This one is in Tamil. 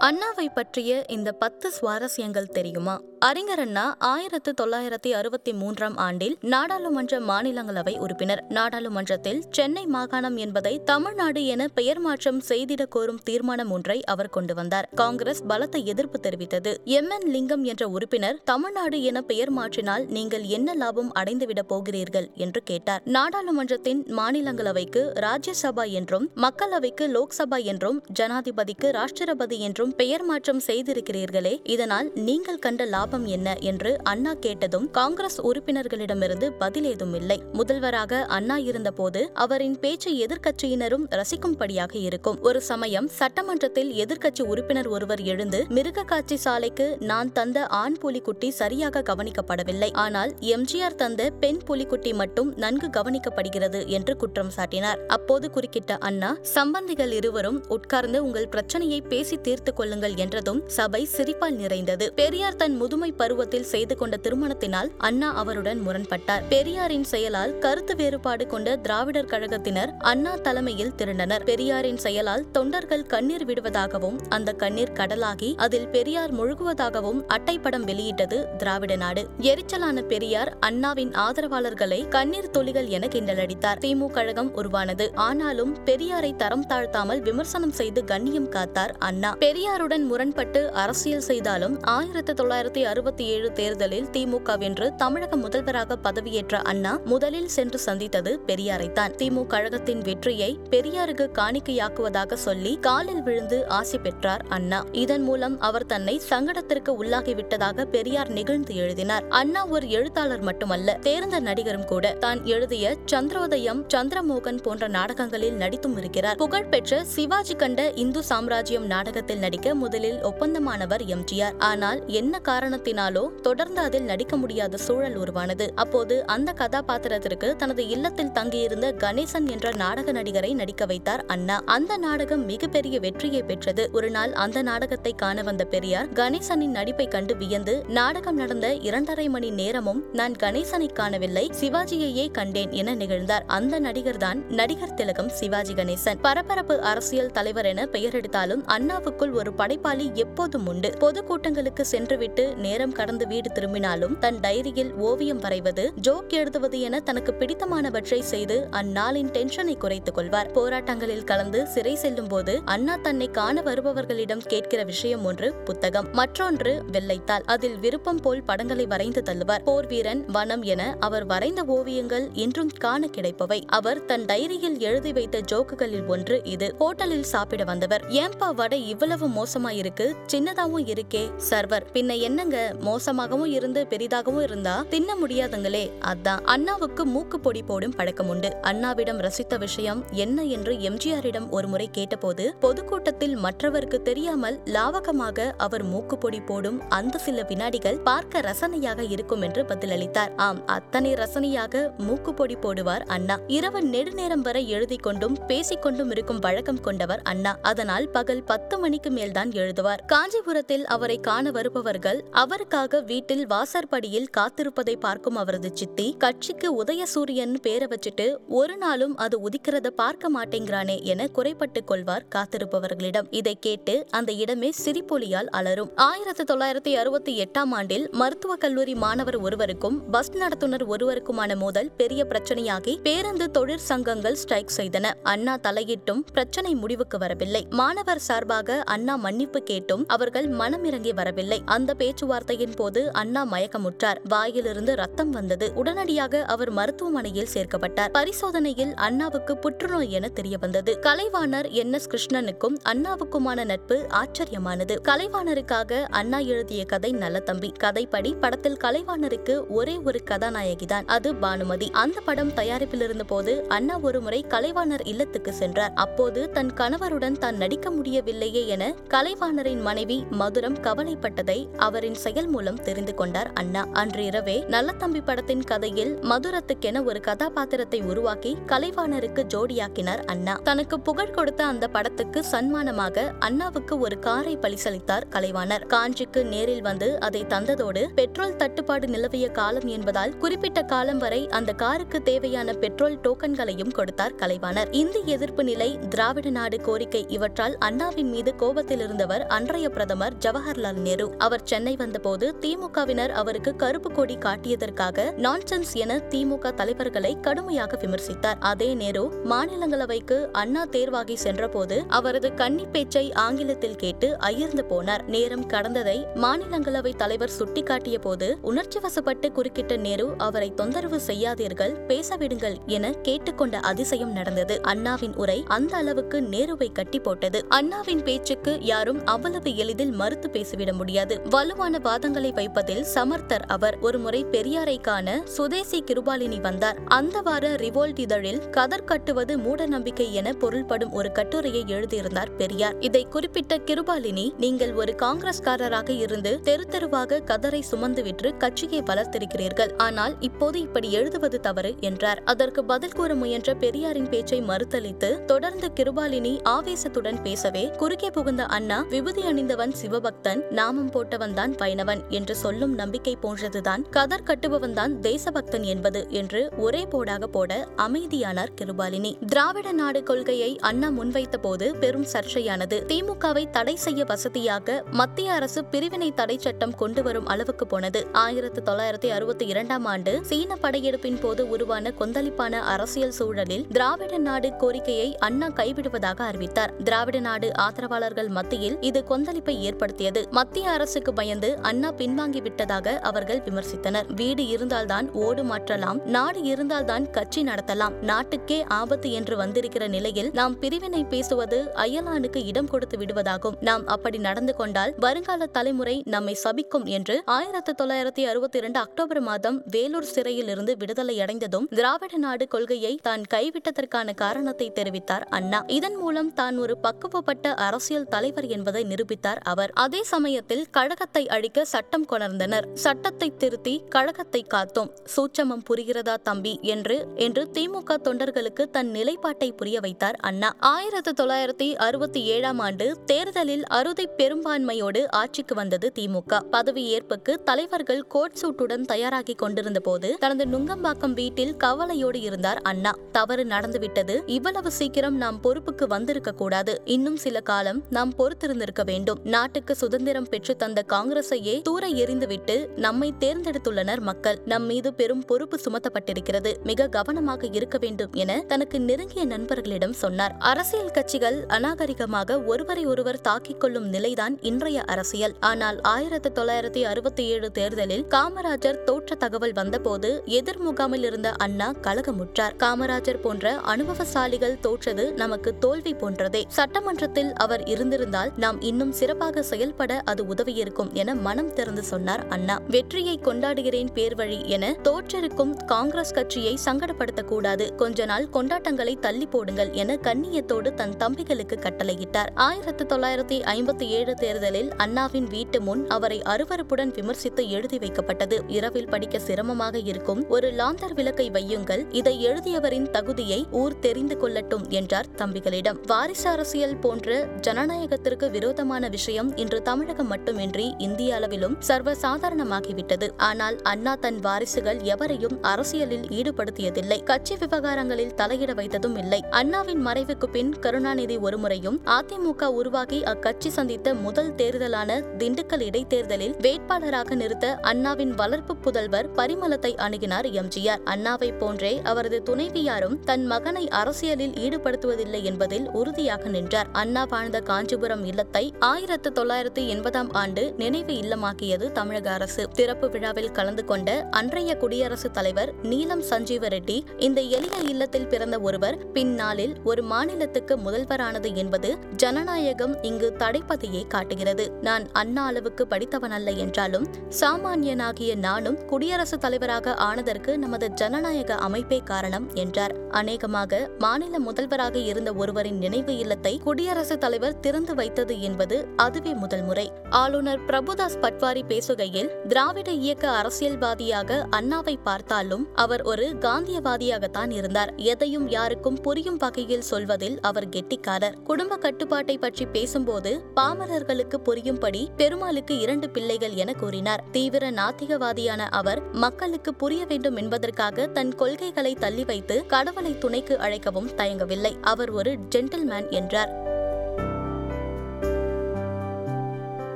அண்ணாவை பற்றிய இந்த பத்து சுவாரஸ்யங்கள் தெரியுமா? அறிஞர் அண்ணா ஆயிரத்து தொள்ளாயிரத்தி அறுபத்தி மூன்றாம் ஆண்டில் நாடாளுமன்ற மாநிலங்களவை உறுப்பினர். நாடாளுமன்றத்தில் சென்னை மாகாணம் என்பதை தமிழ்நாடு என பெயர் மாற்றம் செய்திட கோரும் தீர்மானம் ஒன்றை அவர் கொண்டு வந்தார். காங்கிரஸ் பலத்த எதிர்ப்பு தெரிவித்தது. எம். என். லிங்கம் என்ற உறுப்பினர் தமிழ்நாடு என பெயர் மாற்றினால் நீங்கள் என்ன லாபம் அடைந்துவிடப் போகிறீர்கள்? என்று கேட்டார். நாடாளுமன்றத்தின் மாநிலங்களவைக்கு ராஜ்யசபா என்றும் மக்களவைக்கு லோக்சபா என்றும் ஜனாதிபதிக்கு ராஷ்டிரபதி என்றும் பெயர் மாற்றம் செய்திருக்கிறீர்களே. இதனால் நீங்கள் கண்ட லாபம் என்ன என்று அண்ணா கேட்டதும் காங்கிரஸ் உறுப்பினர்களிடமிருந்து பதில் ஏதும் இல்லை. முதல்வராக அண்ணா இருந்தபோது அவரின் பேச்சு எதிர்க்கட்சியினரும் ரசிக்கும்படியாக இருக்கும். ஒரு சமயம் சட்டமன்றத்தில் எதிர்க்கட்சி உறுப்பினர் ஒருவர் எழுந்து மிருக காட்சி சாலைக்கு நான் தந்த ஆண் புலிக்குட்டி சரியாக கவனிக்கப்படவில்லை. ஆனால் எம்ஜிஆர் தந்த பெண் புலிக்குட்டி மட்டும் நன்கு கவனிக்கப்படுகிறது என்று குற்றம் சாட்டினார். அப்போது குறுக்கிட்ட அண்ணா சம்பந்திகள் இருவரும் உட்கார்ந்து உங்கள் பிரச்சனையை பேசி தீர்த்து கொள்ளுங்கள் என்றதும் சபை சிரிப்பால் நிறைந்தது. பெரியார் தன் முதுமை பருவத்தில் செய்து கொண்ட திருமணத்தினால் அண்ணா அவருடன் முரண்பட்டார். பெரியாரின் செயலால் கருத்து வேறுபாடு கொண்ட திராவிடர் கழகத்தினர் அண்ணா தலைமையில் திரண்டனர். பெரியாரின் செயலால் தொண்டர்கள் கண்ணீர் விடுவதாகவும் அந்த கண்ணீர் கடலாகி அதில் பெரியார் முழுகுவதாகவும் அட்டைப்படம் வெளியிட்டது திராவிட நாடு. எரிச்சலான பெரியார் அண்ணாவின் ஆதரவாளர்களை கண்ணீர் துளிகள் என கிண்டலடித்தார். திமு கழகம் உருவானது. ஆனாலும் பெரியாரை தரம் தாழ்த்தாமல் விமர்சனம் செய்து கண்ணியம் காத்தார் அண்ணா. பெரியார் பெரியாருடன் முரண்பட்டு அரசியல் செய்தாலும் ஆயிரத்தி தொள்ளாயிரத்தி அறுபத்தி ஏழு தேர்தலில் திமுக வென்று தமிழக முதல்வராக பதவியேற்ற அண்ணா முதலில் சென்று சந்தித்தது பெரியாரைத்தான். திமுக கழகத்தின் வெற்றியை பெரியாருக்கு காணிக்கையாக்குவதாக சொல்லி காலில் விழுந்து ஆசி பெற்றார் அண்ணா. இதன் மூலம் அவர் தன்னை சங்கடத்திற்கு உள்ளாகிவிட்டதாக பெரியார் நிகழ்ந்து எழுதினார். அண்ணா ஒரு எழுத்தாளர் மட்டுமல்ல தேர்ந்த நடிகரும் கூட. தான் எழுதிய சந்திரோதயம் சந்திரமோகன் போன்ற நாடகங்களில் நடித்தும் இருக்கிறார். புகழ்பெற்ற சிவாஜி கண்ட இந்து சாம்ராஜ்யம் நாடகத்தில் நடிக்க முதலில் ஒப்பந்தமானவர் எம்ஜிஆர். ஆனால் என்ன காரணத்தினாலோ தொடர்ந்து அதில் நடிக்க முடியாத சூழல் உருவானது. அப்போது அந்த கதாபாத்திரத்திற்கு தனது இல்லத்தில் தங்கியிருந்த கணேசன் என்ற நாடக நடிகரை நடிக்க வைத்தார் அண்ணா. அந்த நாடகம் மிகப்பெரிய வெற்றியை பெற்றது. ஒரு நாள் அந்த நாடகத்தை காண வந்த பெரியார் கணேசனின் நடிப்பை கண்டு வியந்து நாடகம் நடந்த இரண்டரை மணி நேரமும் நான் கணேசனை காணவில்லை சிவாஜியையே கண்டேன் என நிகழ்ந்தார். அந்த நடிகர் தான் நடிகர் திலகம் சிவாஜி கணேசன். பரபரப்பு அரசியல் தலைவர் என பெயரெடுத்தாலும் அண்ணாவுக்குள் ஒரு படைப்பாளி எப்போதும் உண்டு. பொதுக்கூட்டங்களுக்கு சென்றுவிட்டு நேரம் கடந்து வீடு திரும்பினாலும் தன் டைரியில் ஓவியம் வரைவது ஜோக் எழுதுவது என தனக்கு பிடித்தமானவற்றை செய்து அந்நாளின் டென்ஷனை குறைத்துக் கொள்வார். போராட்டங்களில் கலந்து சிறை செல்லும் போது அண்ணா தன்னை காண வருபவர்களிடம் கேட்கிற விஷயம் ஒன்று புத்தகம். மற்றொன்று வெள்ளைத்தாள். அதில் விருப்பம் போல் படங்களை வரைந்து தள்ளுவார். போர் வீரன் வனம் என அவர் வரைந்த ஓவியங்கள் இன்றும் காண கிடைப்பவை. அவர் தன் டைரியில் எழுதி வைத்த ஜோக்குகளில் ஒன்று இது. ஹோட்டலில் சாப்பிட வந்தவர். ஏன்பா வடை இவ்வளவு மோசமா இருக்கு சின்னதாவும் இருக்கே. சர்வர் பின்ன என்னங்க? மோசமாகவும் இருந்து பெரிதாகவும் இருந்தா? தின்ன முடியாதுங்களே. அதான் அண்ணாவுக்கு மூக்கு பொடி போடும் பழக்கம் உண்டு. அண்ணாவிடம் ரசித்த விஷயம் என்ன என்று எம்ஜிஆரிடம் ஒருமுறை கேட்டபோது பொதுக்கூட்டத்தில் மற்றவருக்கு தெரியாமல் லாவகமாக அவர் மூக்கு பொடி போடும் அந்த சில வினாடிகள் பார்க்க ரசனையாக இருக்கும் என்று பதிலளித்தார். ஆம் அத்தனை ரசனையாக மூக்கு பொடி போடுவார் அண்ணா. இரவு நெடுநேரம் வரை எழுதி கொண்டும் பேசிக் கொண்டும் இருக்கும் வழக்கம் கொண்டவர் அண்ணா. அதனால் பகல் பத்து மணிக்கு மேல்தான் எழுதுவார். காஞ்சிபுரத்தில் அவரை காண வருபவர்கள் அவருக்காக வீட்டில் வாசற்படியில் காத்திருப்பதை பார்க்கும் அவரது சித்தி கட்சிக்கு உதயசூரியன் பேர வச்சுட்டு ஒரு நாளும் அது உதிக்கிறத பார்க்க மாட்டேங்கிறானே என குறைப்பட்டுக் கொள்வார் காத்திருப்பவர்களிடம். இதை கேட்டு அந்த இடமே சிரிப்பொலியால் அலரும் ஆயிரத்தி தொள்ளாயிரத்தி அறுபத்தி எட்டாம் ஆண்டில் மருத்துவக் கல்லூரி மாணவர் ஒருவருக்கும் பஸ் நடத்துனர் ஒருவருக்குமான மோதல் பெரிய பிரச்சனையாகி பேருந்து தொழிற்சங்கங்கள் ஸ்ட்ரைக் செய்தன. அண்ணா தலையிட்டும் பிரச்சனை முடிவுக்கு வரவில்லை. மாணவர் சார்பாக அண்ணா மன்னிப்பு கேட்டும் அவர்கள் மனமிறங்கி வரவில்லை. அந்த பேச்சுவார்த்தையின் போது அண்ணா மயக்கமுற்றார். வாயிலிருந்து ரத்தம் வந்தது. உடனடியாக அவர் மருத்துவமனையில் சேர்க்கப்பட்டார். பரிசோதனையில் அண்ணாவுக்கு புற்றுநோய் என தெரிய வந்தது கலைவாணர் என். எஸ். கிருஷ்ணனுக்கும் அண்ணாவுக்குமான நட்பு ஆச்சரியமானது. கலைவாணருக்காக அண்ணா எழுதிய கதை நல்ல தம்பி கதைப்படி படத்தில் கலைவாணருக்கு ஒரே ஒரு கதாநாயகிதான். அது பானுமதி. அந்த படம் தயாரிப்பில் இருந்த போது அண்ணா ஒருமுறை கலைவாணர் இல்லத்துக்கு சென்றார். அப்போது தன் கணவருடன் தான் நடிக்க முடியவில்லையே என கலைவாணரின் மனைவி மதுரம் கவலைப்பட்டதை அவரின் செயல் மூலம் தெரிந்து கொண்டார் அண்ணா. அன்று இரவே நல்லத்தம்பி படத்தின் கதையில் மதுரத்துக்கென ஒரு கதாபாத்திரத்தை உருவாக்கி கலைவாணருக்கு ஜோடியாக்கினார் அண்ணா. தனக்கு புகழ் கொடுத்த அந்த படத்துக்கு சன்மானமாக அண்ணாவுக்கு ஒரு காரை பரிசளித்தார் கலைவாணர். காஞ்சிக்கு நேரில் வந்து அதை தந்ததோடு பெட்ரோல் தட்டுப்பாடு நிலவிய காலம் என்பதால் குறிப்பிட்ட காலம் வரை அந்த காருக்கு தேவையான பெட்ரோல் டோக்கன்களையும் கொடுத்தார் கலைவாணர். இந்தி எதிர்ப்பு நிலை திராவிட நாடு கோரிக்கை இவற்றால் அண்ணாவின் மீது கோபத்தை கோபத்தில் இருந்தவர் அன்றைய பிரதமர் ஜவஹர்லால் நேரு. அவர் சென்னை வந்தபோது திமுகவினர் அவருக்கு கருப்பு கொடி காட்டியதற்காக நான்சென்ஸ் என திமுக தலைவர்களை கடுமையாக விமர்சித்தார். அதே நேரு மாநிலங்களவைக்கு அண்ணா தேர்வாகி சென்றபோது அவரது கன்னி பேச்சை ஆங்கிலத்தில் கேட்டு அயர்ந்து போனார். நேரம் கடந்ததை மாநிலங்களவை தலைவர் சுட்டிக்காட்டிய போது உணர்ச்சி வசப்பட்டு குறுக்கிட்ட நேரு அவரை தொந்தரவு செய்யாதீர்கள் பேசவிடுங்கள் என கேட்டுக்கொண்ட அதிசயம் நடந்தது. அண்ணாவின் உரை அந்த அளவுக்கு நேருவை கட்டி போட்டது அண்ணாவின் பேச்சுக்கு யாரும் அவ்வளவு எளிதில் மறுத்து பேசிவிட முடியாது. வலுவான வாதங்களை வைப்பதில் சமர்த்தர் அவர் ஒருமுறை பெரியாரை காண சுதேசி கிருபாலினி வந்தார். அந்த வார ரிவோல்ட் இதழில் கதர் கட்டுவது மூட நம்பிக்கை என பொருள்படும் ஒரு கட்டுரையை எழுதியிருந்தார் பெரியார். இதை குறிப்பிட்ட கிருபாலினி நீங்கள் ஒரு காங்கிரஸ்காரராக இருந்து தெரு தெருவாக கதரை சுமந்து விற்று கட்சியை வளர்த்திருக்கிறீர்கள். ஆனால் இப்போது இப்படி எழுதுவது தவறு என்றார். அதற்கு பதில் கூற முயன்ற பெரியாரின் பேச்சை மறுத்தளித்து தொடர்ந்து கிருபாலினி ஆவேசத்துடன் பேசவே குறுக்கே புகுந்த அண்ணா விபூதி அணிந்தவன் சிவபக்தன் நாமம் போட்டவன் தான் வைணவன் என்று சொல்லும் நம்பிக்கை போன்றதுதான் கதர் கட்டுபவன் தான் தேசபக்தன் என்பது என்று ஒரே போடாக போட அமைதியானார் கிருபாலினி. திராவிட நாடு கொள்கையை அண்ணா முன்வைத்த போது பெரும் சர்ச்சையானது. திமுகவை தடை செய்ய வசதியாக மத்திய அரசு பிரிவினை தடை சட்டம் கொண்டு வரும் அளவுக்கு போனது. ஆயிரத்து தொள்ளாயிரத்தி அறுபத்தி இரண்டாம் ஆண்டு சீன படையெடுப்பின் போது உருவான கொந்தளிப்பான அரசியல் சூழலில் திராவிட நாடு கோரிக்கையை அண்ணா கைவிடுவதாக அறிவித்தார். திராவிட நாடு ஆதரவாளர்கள் மத்தியில் இது கொந்தளிப்பை ஏற்படுத்தியது. மத்திய அரசுக்கு பயந்து அண்ணா பின்வாங்கி விட்டதாக அவர்கள் விமர்சித்தனர். வீடு இருந்தால்தான் ஓடு மாற்றலாம் நாடு இருந்தால்தான் கட்சி நடத்தலாம். நாட்டுக்கே ஆபத்து என்று வந்திருக்கிற நிலையில் நாம் பிரிவினை பேசுவது அயலானுக்கு இடம் கொடுத்து விடுவதாகும். நாம் அப்படி நடந்து கொண்டால் வருங்கால தலைமுறை நம்மை சபிக்கும் என்று ஆயிரத்தி தொள்ளாயிரத்தி அறுபத்தி இரண்டு அக்டோபர் மாதம் வேலூர் சிறையில் இருந்து விடுதலை அடைந்ததும் திராவிட நாடு கொள்கையை தான் கைவிட்டதற்கான காரணத்தை தெரிவித்தார் அண்ணா. இதன் மூலம் தான் ஒரு பக்குவப்பட்ட அரசியல் தலை தலைவர் என்பதை நிரூபித்தார் அவர். அதே சமயத்தில் கழகத்தை அழிக்க சட்டம் கொணர்ந்தனர். சட்டத்தை திருத்தி கழகத்தை காத்தோம். சூட்சமம் புரிகிறதா தம்பி? என்று என்று திமுக தொண்டர்களுக்கு தன் நிலைப்பாட்டை புரிய வைத்தார் அண்ணா. ஆயிரத்தி தொள்ளாயிரத்தி அறுபத்தி ஏழாம் ஆண்டு தேர்தலில் அறுதி பெரும்பான்மையோடு ஆட்சிக்கு வந்தது திமுக. பதவி ஏற்புக்கு தலைவர்கள் கோட் சூட்டுடன் தயாராகி கொண்டிருந்த போது தனது நுங்கம்பாக்கம் வீட்டில் கவலையோடு இருந்தார் அண்ணா. தவறு நடந்துவிட்டது. இவ்வளவு சீக்கிரம் நாம் பொறுப்புக்கு வந்திருக்க கூடாது. இன்னும் சில காலம் நாம் பொறுத்திருந்திருக்க வேண்டும். நாட்டுக்கு சுதந்திரம் பெற்று தந்த காங்கிரஸையே தூர எறிந்துவிட்டு நம்மை தேர்ந்தெடுத்துள்ளனர் மக்கள். நம் மீது பெரும் பொறுப்பு சுமத்தப்பட்டிருக்கிறது. மிக கவனமாக இருக்க வேண்டும் என தனக்கு நெருங்கிய நண்பர்களிடம் சொன்னார். அரசியல் கட்சிகள் அநாகரிகமாக ஒருவரை ஒருவர் தாக்கிக் கொள்ளும் நிலைதான் இன்றைய அரசியல். ஆனால் ஆயிரத்தி தொள்ளாயிரத்தி அறுபத்தி ஏழு தேர்தலில் காமராஜர் தோற்ற தகவல் வந்தபோது எதிர் முகாமில் இருந்த அண்ணா கலகமுற்றார். காமராஜர் போன்ற அனுபவசாலிகள் தோற்றது நமக்கு தோல்வி போன்றதே. சட்டமன்றத்தில் அவர் இருந்திருந்த இருந்தால் நாம் இன்னும் சிறப்பாக செயல்பட அது உதவியிருக்கும் என மனம் திறந்து சொன்னார் அண்ணா. வெற்றியை கொண்டாடுகிறேன் பேர்வழி என தோற்றிருக்கும் காங்கிரஸ் கட்சியை சங்கடப்படுத்தக்கூடாது. கொஞ்ச நாள் கொண்டாட்டங்களை தள்ளி போடுங்கள் என கண்ணியத்தோடு தன் தம்பிகளுக்கு கட்டளையிட்டார். ஆயிரத்தி தொள்ளாயிரத்தி ஐம்பத்தி ஏழு தேர்தலில் அண்ணாவின் வீட்டு முன் அவரை அருவருப்புடன் விமர்சித்து எழுதி வைக்கப்பட்டது. இரவில் படிக்க சிரமமாக இருக்கும் ஒரு லாந்தர் விளக்கை வையுங்கள். இதை எழுதியவரின் தகுதியை ஊர் தெரிந்து கொள்ளட்டும் என்றார் தம்பிகளிடம். வாரிசு அரசியல் போன்ற ஜனநாயக ஜனநாயகத்திற்கு விரோதமான விஷயம் இன்று தமிழகம் மட்டுமின்றி இந்திய அளவிலும் சர்வசாதாரணமாகிவிட்டது. ஆனால் அண்ணா தன் வாரிசுகள் எவரையும் அரசியலில் ஈடுபடுத்தியதில்லை. கட்சி விவகாரங்களில் தலையிட வைத்ததும் இல்லை. அண்ணாவின் மறைவுக்கு பின் கருணாநிதி ஒருமுறையும் அதிமுக உருவாகி அக்கட்சி சந்தித்த முதல் தேர்தலான திண்டுக்கல் இடைத்தேர்தலில் வேட்பாளராக நிறுத்த அண்ணாவின் வளர்ப்பு புதல்வர் பரிமளத்தை அணுகினார் எம்ஜிஆர். அண்ணாவை போன்றே அவரது துணைவியாரும் தன் மகனை அரசியலில் ஈடுபடுத்துவதில்லை என்பதில் உறுதியாக நின்றார். அண்ணா வாழ்ந்த காஞ்சி காஞ்சிபுரம் இல்லத்தை ஆயிரத்து தொள்ளாயிரத்து எண்பதாம் ஆண்டு நினைவு இல்லமாக்கியது தமிழக அரசு. திறப்பு விழாவில் கலந்து கொண்ட அன்றைய குடியரசுத் தலைவர் நீலம் சஞ்சீவ ரெட்டி இந்த எளிய இல்லத்தில் பிறந்த ஒருவர் பின்னாளில் ஒரு மாநிலத்துக்கு முதல்வரானது என்பது ஜனநாயகம் இங்கு தடைப்பதையே காட்டுகிறது. நான் அண்ணா அளவுக்கு படித்தவனல்ல என்றாலும் சாமானியனாகிய நானும் குடியரசுத் தலைவராக ஆனதற்கு நமது ஜனநாயக அமைப்பே காரணம் என்றார். அநேகமாக மாநில முதல்வராக இருந்த ஒருவரின் நினைவு இல்லத்தை குடியரசுத் தலைவர் திறந்து திறந்து வைத்தது என்பது அதுவே முதல் முறை. ஆளுநர் பிரபுதாஸ் பட்வாரி பேசுகையில் திராவிட இயக்க அரசியல்வாதியாக அண்ணாவை பார்த்தாலும் அவர் ஒரு காந்தியவாதியாகத்தான் இருந்தார். எதையும் யாருக்கும் புரியும் வகையில் சொல்வதில் அவர் கெட்டிக்காரர். குடும்ப கட்டுப்பாட்டை பற்றி பேசும்போது பாமரர்களுக்கு புரியும்படி பெருமாளுக்கு இரண்டு பிள்ளைகள் என கூறினார். தீவிர நாத்திகவாதியான அவர் மக்களுக்கு புரிய வேண்டும் என்பதற்காக தன் கொள்கைகளை தள்ளி வைத்து கடவுளை துணைக்கு அழைக்கவும் தயங்கவில்லை. அவர் ஒரு ஜென்டில்மேன் என்றார்.